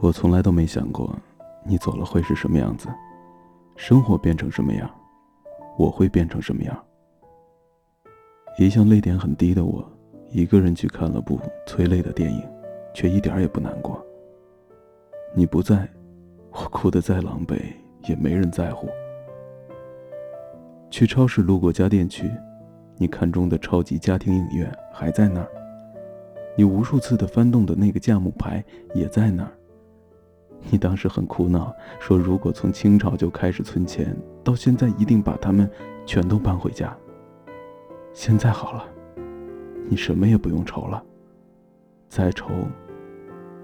我从来都没想过，你走了会是什么样子，生活变成什么样，我会变成什么样。一向泪点很低的我，一个人去看了部催泪的电影，却一点也不难过。你不在，我哭得再狼狈也没人在乎。去超市路过家电区，你看中的超级家庭影院还在那儿，你无数次的翻动的那个价目牌也在那儿。你当时很苦恼，说如果从清朝就开始存钱，到现在一定把它们全都搬回家。现在好了，你什么也不用愁了，再愁，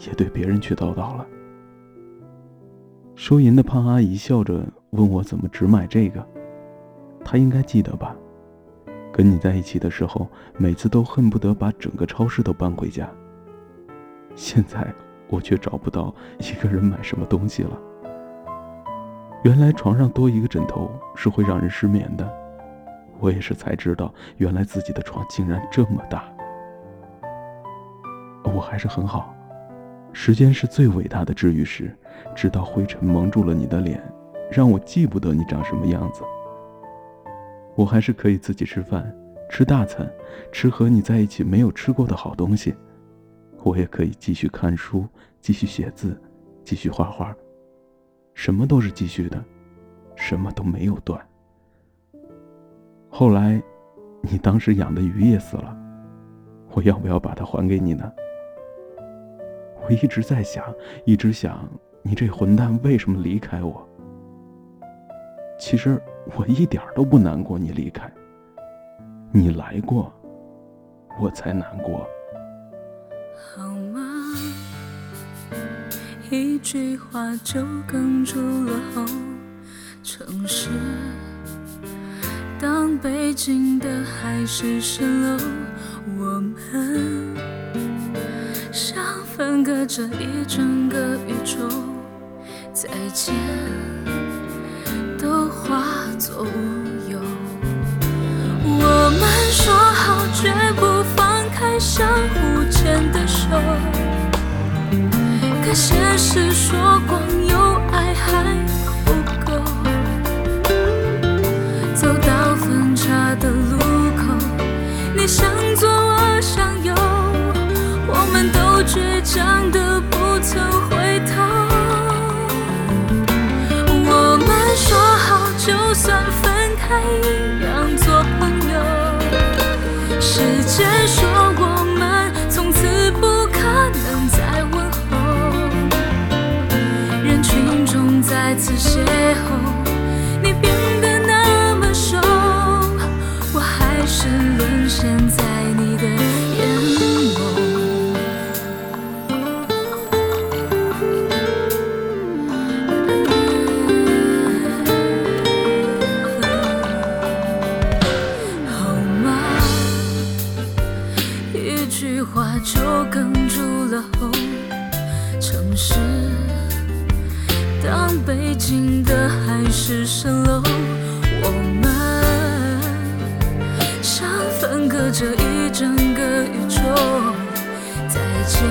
也对别人去叨叨了。收银的胖阿姨笑着问我怎么只买这个，她应该记得吧？跟你在一起的时候，每次都恨不得把整个超市都搬回家。现在。我却找不到一个人买什么东西了。原来床上多一个枕头是会让人失眠的，我也是才知道，原来自己的床竟然这么大。我还是很好，时间是最伟大的治愈师，直到灰尘蒙住了你的脸，让我记不得你长什么样子。我还是可以自己吃饭，吃大餐，吃和你在一起没有吃过的好东西。我也可以继续看书，继续写字，继续画画。什么都是继续的，什么都没有断。后来，你当时养的鱼也死了，我要不要把它还给你呢？我一直在想，一直想，你这混蛋为什么离开我？其实我一点都不难过，你离开。你来过，我才难过。好吗？一句话就哽住了喉。城市，当北京的海市蜃楼，我们像分隔着一整个宇宙，再见都化作乌相互。牵的手，可现实说光有爱还不够。走到分岔的路口，你向左我向右，我们都倔强的不曾回头。我们说好，就算分开一样做朋友。时间好吗？一句话就哽住了喉，城市。当北京的海市蜃楼，我们像分隔着一整个宇宙，再见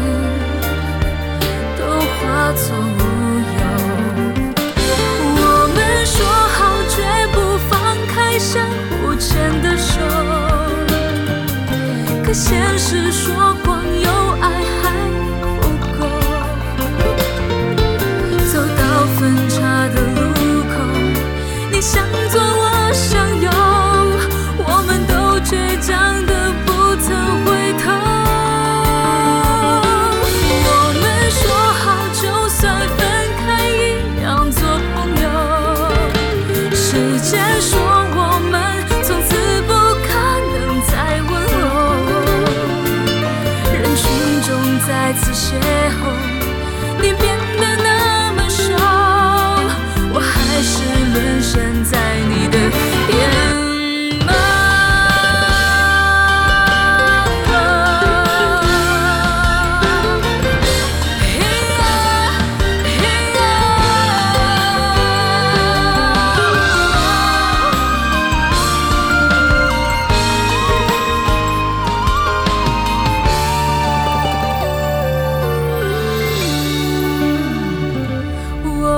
都化作乌有。我们说好绝不放开相互牵的手，可现实说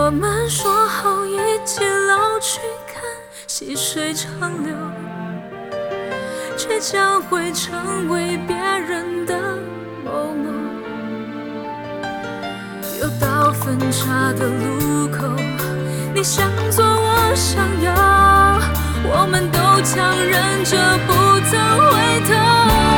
我们说好一起老去看细水长流却将会成为别人的某某又到分岔的路口你向左我向右我们都强忍着不曾回头。